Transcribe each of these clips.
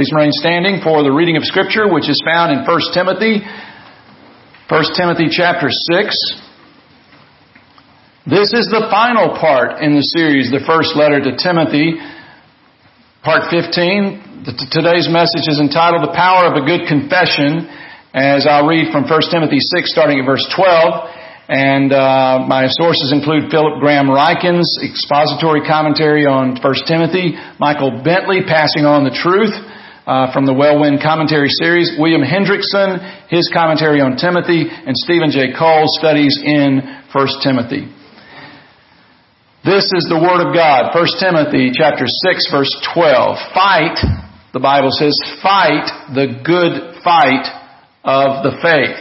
Please remain standing for the reading of Scripture, which is found in 1 Timothy, 1 Timothy chapter 6. This is the final part in the series, the first letter to Timothy, part 15. Today's message is entitled The Power of a Good Confession, as I'll read from 1 Timothy 6, starting at verse 12. And uh, my sources include Philip Graham Ryken's expository commentary on 1 Timothy, Michael Bentley passing on the truth uh, from the Welwyn Commentary Series, William Hendriksen, his commentary on Timothy, and Steven J. Cole's studies in 1 Timothy. This is the Word of God. 1 Timothy chapter 6 verse 12. Fight, the Bible says, fight the good fight of the faith.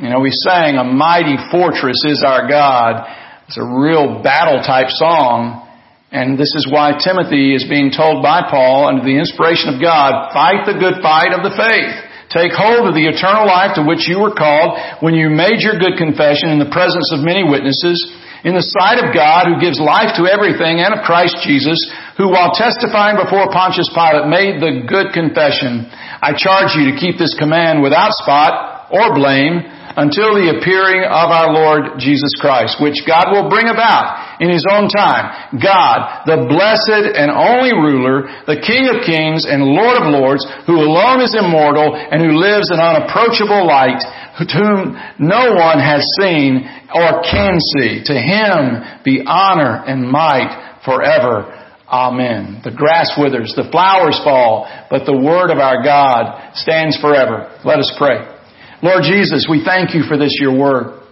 You know, we sang, a mighty fortress is our God. It's a real battle type song. And this is why Timothy is being told by Paul under the inspiration of God, fight the good fight of the faith. Take hold of the eternal life to which you were called when you made your good confession in the presence of many witnesses in the sight of God who gives life to everything and of Christ Jesus, who while testifying before Pontius Pilate made the good confession, I charge you to keep this command without spot or blame until the appearing of our Lord Jesus Christ, which God will bring about in His own time. God, the blessed and only ruler, the King of kings and Lord of lords, who alone is immortal and who lives in unapproachable light, whom no one has seen or can see. To Him be honor and might forever. Amen. The grass withers, the flowers fall, but the word of our God stands forever. Let us pray. Lord Jesus, we thank you for this, your word.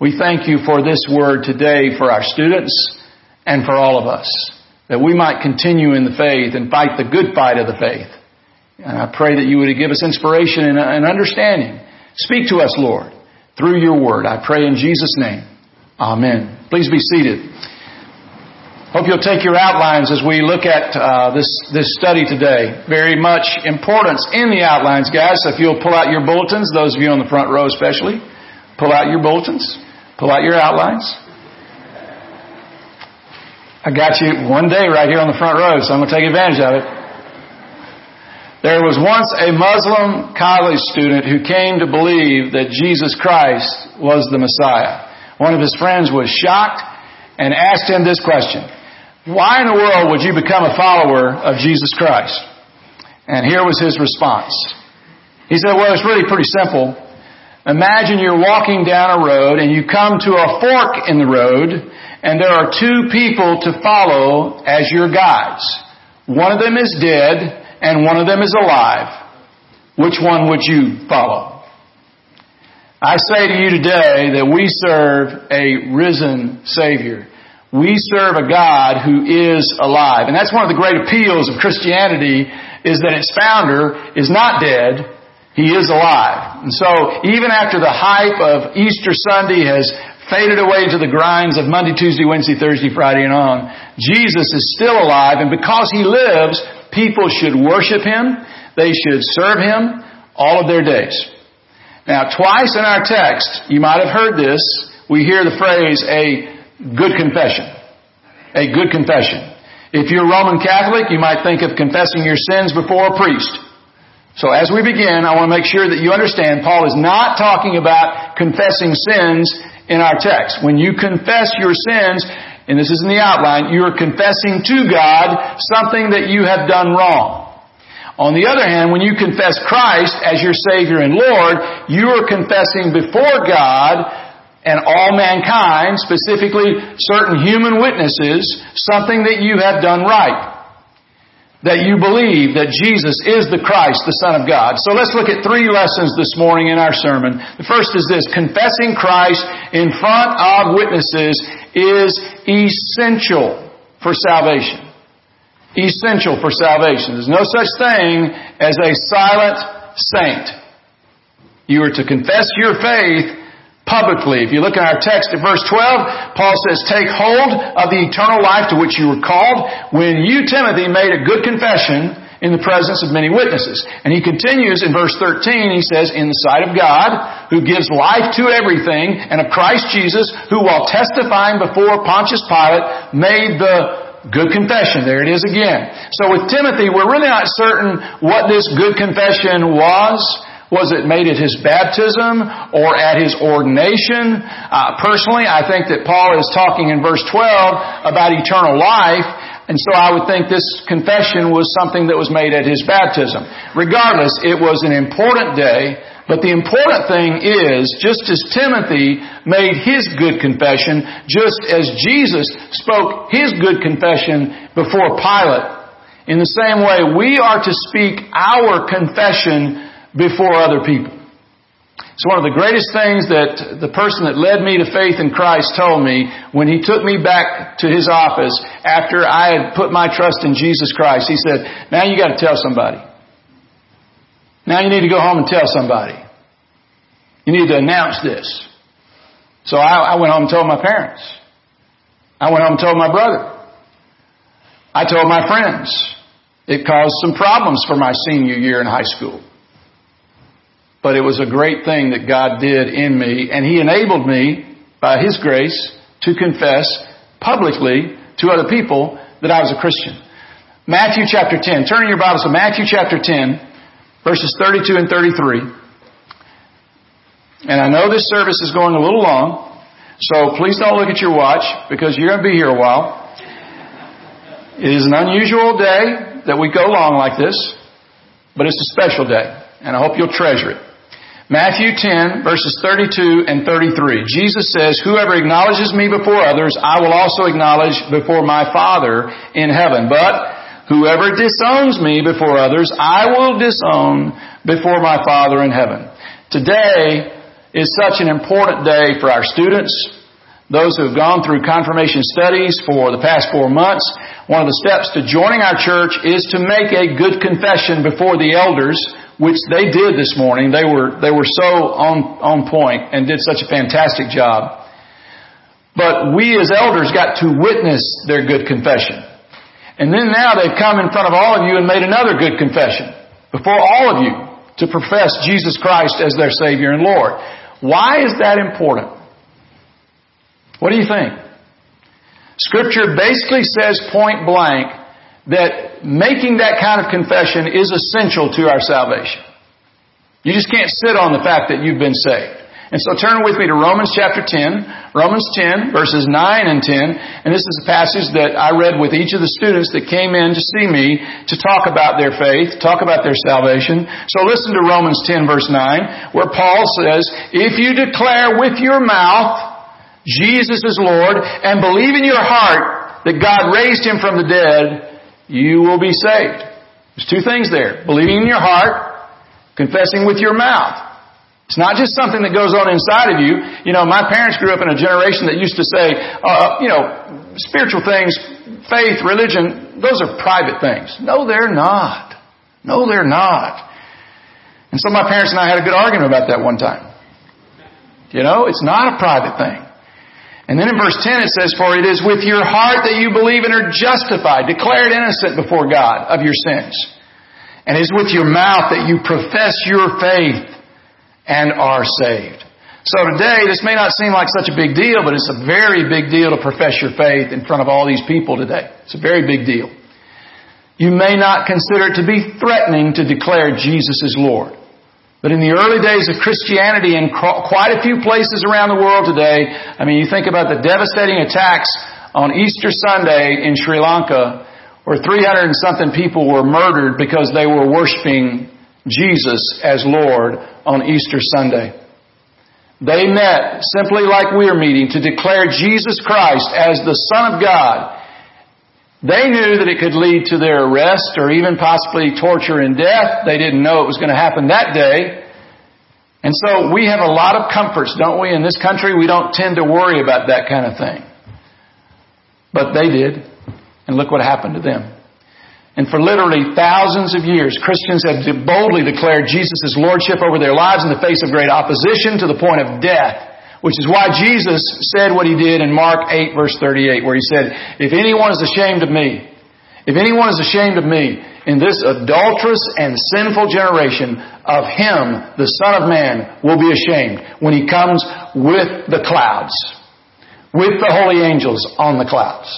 We thank you for this word today for our students and for all of us, that we might continue in the faith and fight the good fight of the faith. And I pray that you would give us inspiration and understanding. Speak to us, Lord, through your word. I pray in Jesus' name. Amen. Please be seated. Hope you'll take your outlines as we look at uh, this this study today. Very much importance in the outlines, guys. So if you'll pull out your bulletins, those of you on the front row especially, pull out your bulletins, pull out your outlines. I got you one day right here on the front row, so I'm going to take advantage of it. There was once a Muslim college student who came to believe that Jesus Christ was the Messiah. One of his friends was shocked and asked him this question. Why in the world would you become a follower of Jesus Christ? And here was his response. He said, well, it's really pretty simple. Imagine you're walking down a road and you come to a fork in the road and there are two people to follow as your guides. One of them is dead and one of them is alive. Which one would you follow? I say to you today that we serve a risen Savior. We serve a God who is alive. And that's one of the great appeals of Christianity is that its founder is not dead, he is alive. And so even after the hype of Easter Sunday has faded away into the grinds of Monday, Tuesday, Wednesday, Thursday, Friday, and on, Jesus is still alive, and because he lives, people should worship him, they should serve him all of their days. Now, twice in our text, you might have heard this, we hear the phrase, a good confession. A good confession. If you're Roman Catholic, you might think of confessing your sins before a priest. So as we begin, I want to make sure that you understand Paul is not talking about confessing sins in our text. When you confess your sins, and this is in the outline, you are confessing to God something that you have done wrong. On the other hand, when you confess Christ as your Savior and Lord, you are confessing before God and all mankind, specifically certain human witnesses, something that you have done right. That you believe that Jesus is the Christ, the Son of God. So let's look at three lessons this morning in our sermon. The first is this, confessing Christ in front of witnesses is essential for salvation. Essential for salvation. There's no such thing as a silent saint. You are to confess your faith publicly. If you look at our text at verse 12, Paul says, Take hold of the eternal life to which you were called when you, Timothy, made a good confession in the presence of many witnesses. And he continues in verse 13, he says, In the sight of God, who gives life to everything, and of Christ Jesus, who while testifying before Pontius Pilate, made the good confession. There it is again. So with Timothy, we're really not certain what this good confession was. Was it made at his baptism or at his ordination? Uh, personally, I think that Paul is talking in verse 12 about eternal life, and so I would think this confession was something that was made at his baptism. Regardless, it was an important day but the important thing is, just as Timothy made his good confession, just as Jesus spoke his good confession before Pilate, in the same way we are to speak our confession before other people. It's one of the greatest things that the person that led me to faith in Christ told me when he took me back to his office after I had put my trust in Jesus Christ. He said, now you gotta tell somebody. Now you need to go home and tell somebody. You need to announce this. So I, I went home and told my parents. I went home and told my brother. I told my friends. It caused some problems for my senior year in high school. But it was a great thing that God did in me, and He enabled me, by His grace, to confess publicly to other people that I was a Christian. Matthew chapter 10. Turn in your Bibles to Matthew chapter 10, verses 32 and 33. And I know this service is going a little long, so please don't look at your watch because you're going to be here a while. It is an unusual day that we go long like this, but it's a special day, and I hope you'll treasure it. Matthew 10 verses 32 and 33. Jesus says, Whoever acknowledges me before others, I will also acknowledge before my Father in heaven. But whoever disowns me before others, I will disown before my Father in heaven. Today, is such an important day for our students, those who have gone through confirmation studies for the past four months. One of the steps to joining our church is to make a good confession before the elders, which they did this morning. They were, they were so on, on point and did such a fantastic job. But we as elders got to witness their good confession. And then now they've come in front of all of you and made another good confession before all of you to profess Jesus Christ as their Savior and Lord. Why is that important? What do you think? Scripture basically says point blank that making that kind of confession is essential to our salvation. You just can't sit on the fact that you've been saved. And so turn with me to Romans chapter 10, Romans 10 verses 9 and 10. And this is a passage that I read with each of the students that came in to see me to talk about their faith, talk about their salvation. So listen to Romans 10 verse 9 where Paul says, if you declare with your mouth Jesus is Lord and believe in your heart that God raised him from the dead, you will be saved. There's two things there. Believing in your heart, confessing with your mouth. It's not just something that goes on inside of you. You know, my parents grew up in a generation that used to say, uh, you know, spiritual things, faith, religion, those are private things. No, they're not. No, they're not. And so my parents and I had a good argument about that one time. You know, it's not a private thing. And then in verse 10 it says, For it is with your heart that you believe and are justified, declared innocent before God of your sins. And it is with your mouth that you profess your faith and are saved. So today, this may not seem like such a big deal, but it's a very big deal to profess your faith in front of all these people today. It's a very big deal. You may not consider it to be threatening to declare Jesus is Lord. But in the early days of Christianity in quite a few places around the world today, I mean, you think about the devastating attacks on Easter Sunday in Sri Lanka, where 300 and something people were murdered because they were worshiping Jesus as Lord on Easter Sunday. They met simply like we're meeting to declare Jesus Christ as the Son of God. They knew that it could lead to their arrest or even possibly torture and death. They didn't know it was going to happen that day. And so we have a lot of comforts, don't we? In this country, we don't tend to worry about that kind of thing. But they did. And look what happened to them. And for literally thousands of years, Christians have boldly declared Jesus' lordship over their lives in the face of great opposition to the point of death. Which is why Jesus said what he did in Mark 8 verse 38 where he said, If anyone is ashamed of me, if anyone is ashamed of me in this adulterous and sinful generation, of him, the Son of Man, will be ashamed when he comes with the clouds, with the holy angels on the clouds.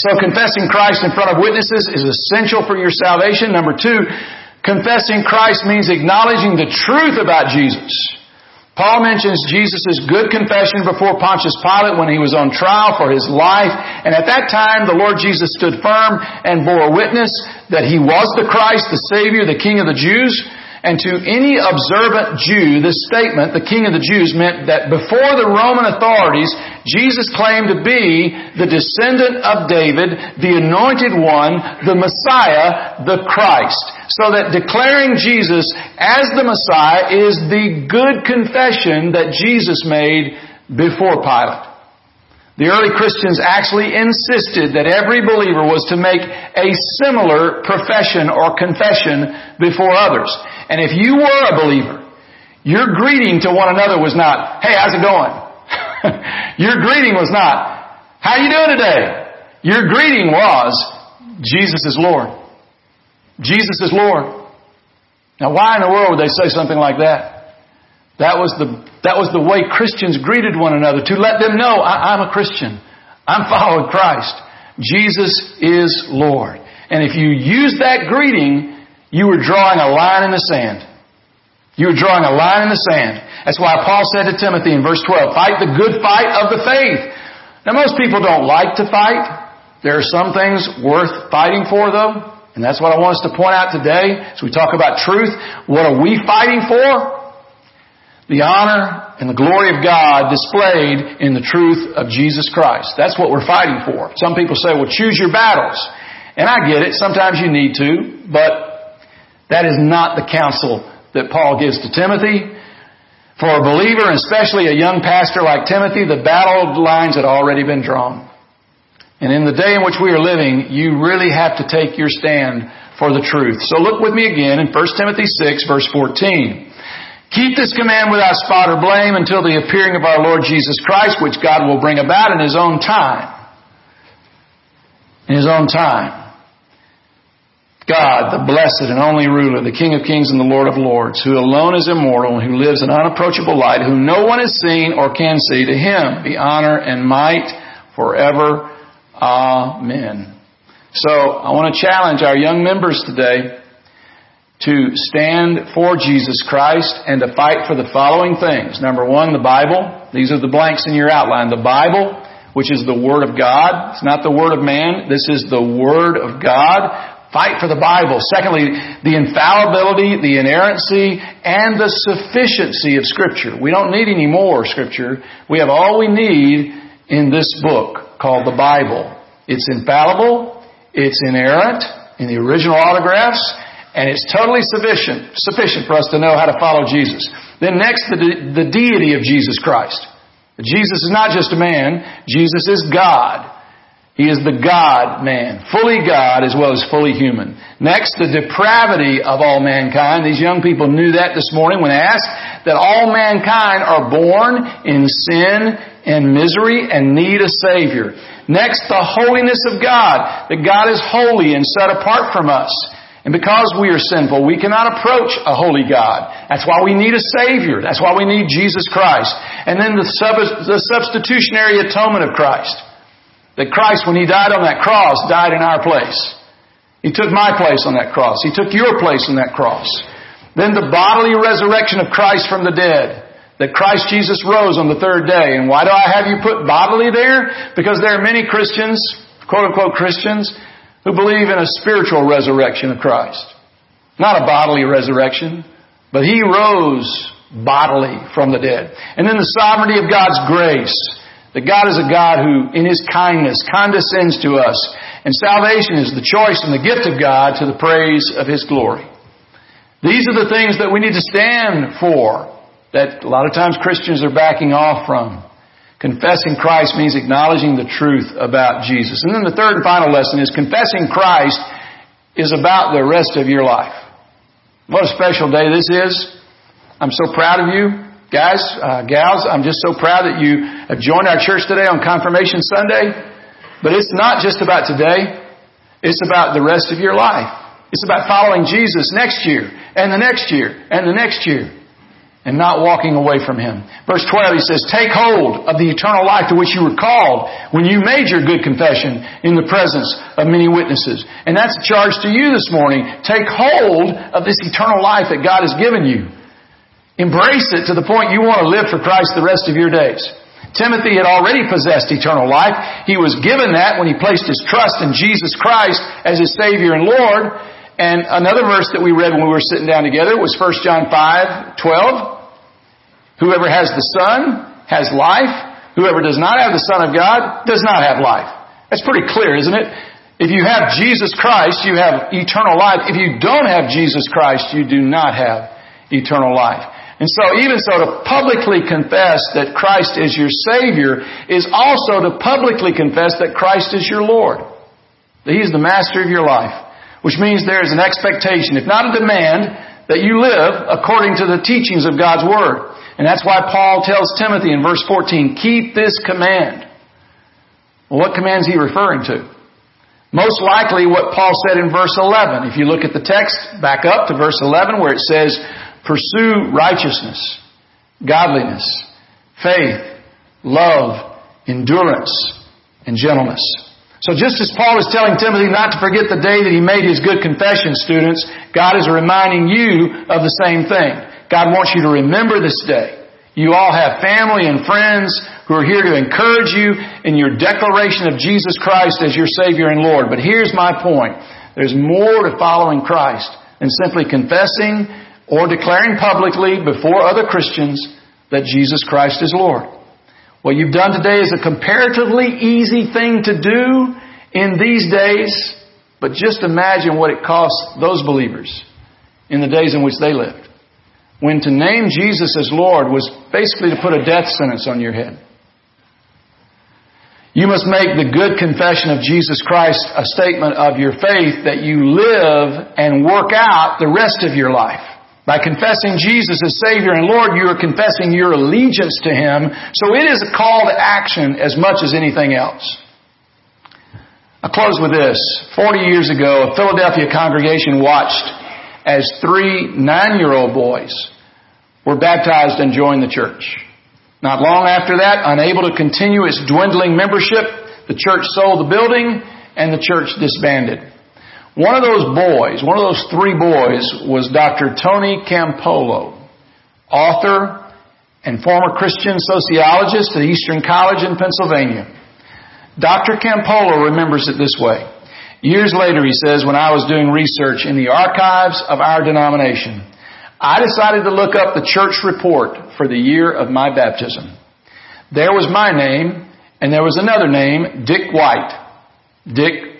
So confessing Christ in front of witnesses is essential for your salvation. Number two, confessing Christ means acknowledging the truth about Jesus. Paul mentions Jesus' good confession before Pontius Pilate when he was on trial for his life. And at that time, the Lord Jesus stood firm and bore witness that he was the Christ, the Savior, the King of the Jews. And to any observant Jew, this statement, the King of the Jews, meant that before the Roman authorities, Jesus claimed to be the descendant of David, the anointed one, the Messiah, the Christ. So that declaring Jesus as the Messiah is the good confession that Jesus made before Pilate. The early Christians actually insisted that every believer was to make a similar profession or confession before others. And if you were a believer, your greeting to one another was not, hey, how's it going? your greeting was not, how you doing today? Your greeting was, Jesus is Lord. Jesus is Lord. Now why in the world would they say something like that? That was the, that was the way Christians greeted one another to let them know I, I'm a Christian. I'm following Christ. Jesus is Lord. And if you use that greeting, you were drawing a line in the sand. You were drawing a line in the sand. That's why Paul said to Timothy in verse 12, fight the good fight of the faith. Now most people don't like to fight. There are some things worth fighting for though. And that's what I want us to point out today as we talk about truth. What are we fighting for? the honor and the glory of God displayed in the truth of Jesus Christ. That's what we're fighting for. Some people say, well, choose your battles. And I get it. Sometimes you need to, but that is not the counsel that Paul gives to Timothy. For a believer, especially a young pastor like Timothy, the battle lines had already been drawn. And in the day in which we are living, you really have to take your stand for the truth. So look with me again in 1 Timothy 6 verse 14. Keep this command without spot or blame until the appearing of our Lord Jesus Christ, which God will bring about in His own time. In His own time. God, the blessed and only ruler, the King of kings and the Lord of lords, who alone is immortal and who lives in unapproachable light, whom no one has seen or can see, to Him be honor and might forever. Amen. So, I want to challenge our young members today to stand for Jesus Christ and to fight for the following things. Number one, the Bible. These are the blanks in your outline. The Bible, which is the Word of God. It's not the Word of man. This is the Word of God. Fight for the Bible. Secondly, the infallibility, the inerrancy, and the sufficiency of Scripture. We don't need any more Scripture. We have all we need in this book called the Bible. It's infallible. It's inerrant in the original autographs and it's totally sufficient, sufficient for us to know how to follow Jesus. Then next, the, the deity of Jesus Christ. Jesus is not just a man, Jesus is God. He is the God man, fully God as well as fully human. Next, the depravity of all mankind. These young people knew that this morning when asked that all mankind are born in sin and misery and need a Savior. Next, the holiness of God, that God is holy and set apart from us. And because we are sinful, we cannot approach a holy God. That's why we need a Savior. That's why we need Jesus Christ. And then the, sub- the substitutionary atonement of Christ. That Christ, when He died on that cross, died in our place. He took my place on that cross. He took your place on that cross. Then the bodily resurrection of Christ from the dead. That Christ Jesus rose on the third day. And why do I have you put bodily there? Because there are many Christians, quote unquote Christians, who believe in a spiritual resurrection of Christ. Not a bodily resurrection, but He rose bodily from the dead. And then the sovereignty of God's grace. That God is a God who, in His kindness, condescends to us. And salvation is the choice and the gift of God to the praise of His glory. These are the things that we need to stand for that a lot of times Christians are backing off from. Confessing Christ means acknowledging the truth about Jesus. And then the third and final lesson is confessing Christ is about the rest of your life. What a special day this is. I'm so proud of you, guys, uh, gals. I'm just so proud that you have joined our church today on Confirmation Sunday. But it's not just about today. It's about the rest of your life. It's about following Jesus next year, and the next year, and the next year. and not walking away from Him. Verse 12, he says, Take hold of the eternal life to which you were called when you made your good confession in the presence of many witnesses. And that's a charge to you this morning. Take hold of this eternal life that God has given you. Embrace it to the point you want to live for Christ the rest of your days. Timothy had already possessed eternal life. He was given that when he placed his trust in Jesus Christ as his Savior and Lord. And another verse that we read when we were sitting down together was 1 John 5, 12. Whoever has the Son has life. Whoever does not have the Son of God does not have life. That's pretty clear, isn't it? If you have Jesus Christ, you have eternal life. If you don't have Jesus Christ, you do not have eternal life. And so even so to publicly confess that Christ is your Savior is also to publicly confess that Christ is your Lord. That He is the master of your life which means there is an expectation, if not a demand, that you live according to the teachings of God's Word. And that's why Paul tells Timothy in verse 14, keep this command. Well, what command is he referring to? Most likely what Paul said in verse 11. If you look at the text, back up to verse 11 where it says, pursue righteousness, godliness, faith, love, endurance, and gentleness. So just as Paul is telling Timothy not to forget the day that he made his good confession, students, God is reminding you of the same thing. God wants you to remember this day. You all have family and friends who are here to encourage you in your declaration of Jesus Christ as your Savior and Lord. But here's my point. There's more to following Christ than simply confessing or declaring publicly before other Christians that Jesus Christ is Lord. What you've done today is a comparatively easy thing to do in these days, but just imagine what it cost those believers in the days in which they lived. When to name Jesus as Lord was basically to put a death sentence on your head. You must make the good confession of Jesus Christ a statement of your faith that you live and work out the rest of your life. By confessing Jesus as Savior and Lord, you are confessing your allegiance to Him. So it is a call to action as much as anything else. I'll close with this. Forty years ago, a Philadelphia congregation watched as three nine-year-old boys were baptized and joined the church. Not long after that, unable to continue its dwindling membership, the church sold the building and the church disbanded. One of those boys, one of those three boys, was Dr. Tony Campolo, author and former Christian sociologist at Eastern College in Pennsylvania. Dr. Campolo remembers it this way. Years later, he says, when I was doing research in the archives of our denomination, I decided to look up the church report for the year of my baptism. There was my name, and there was another name, Dick White. Dick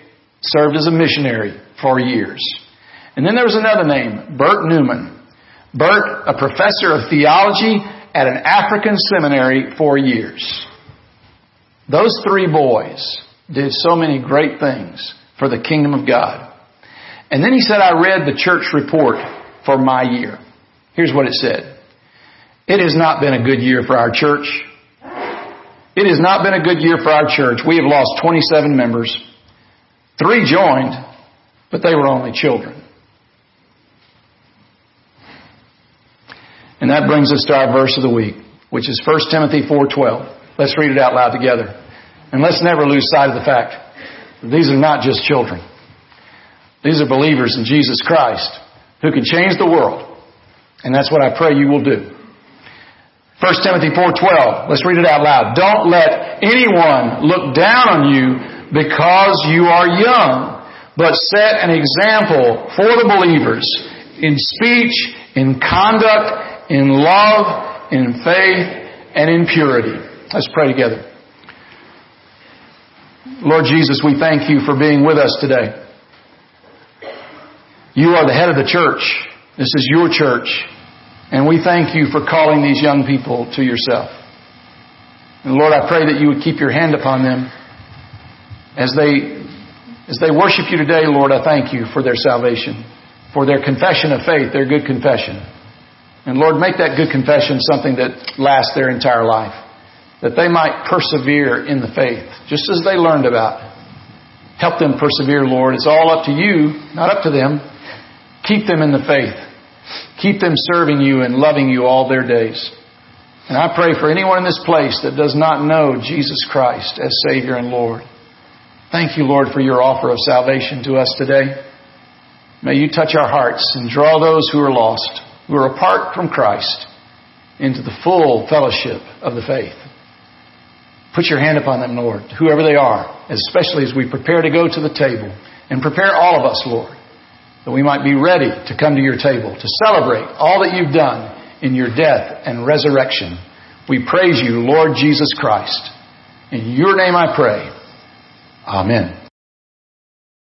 served as a missionary for years. And then there was another name, Bert Newman. Bert, a professor of theology at an African seminary for years. Those three boys did so many great things for the kingdom of God. And then he said, I read the church report for my year. Here's what it said. It has not been a good year for our church. It has not been a good year for our church. We have lost 27 members. Three joined, but they were only children. And that brings us to our verse of the week, which is 1 Timothy 4:12. Let's read it out loud together. And let's never lose sight of the fact that these are not just children. These are believers in Jesus Christ who can change the world. And that's what I pray you will do. 1 Timothy 4:12. Let's read it out loud. Don't let anyone look down on you because you are young but set an example for the believers in speech, in conduct, in love, in faith, and in purity. Let's pray together. Lord Jesus, we thank you for being with us today. You are the head of the church. This is your church. And we thank you for calling these young people to yourself. And Lord, I pray that you would keep your hand upon them as they as they worship you today, Lord, I thank you for their salvation, for their confession of faith, their good confession. And Lord, make that good confession something that lasts their entire life. That they might persevere in the faith, just as they learned about. Help them persevere, Lord. It's all up to you, not up to them. Keep them in the faith. Keep them serving you and loving you all their days. And I pray for anyone in this place that does not know Jesus Christ as Savior and Lord. Thank you, Lord, for your offer of salvation to us today. May you touch our hearts and draw those who are lost, who are apart from Christ, into the full fellowship of the faith. Put your hand upon them, Lord, whoever they are, especially as we prepare to go to the table. And prepare all of us, Lord, that we might be ready to come to your table, to celebrate all that you've done in your death and resurrection. We praise you, Lord Jesus Christ. In your name I pray. Amen.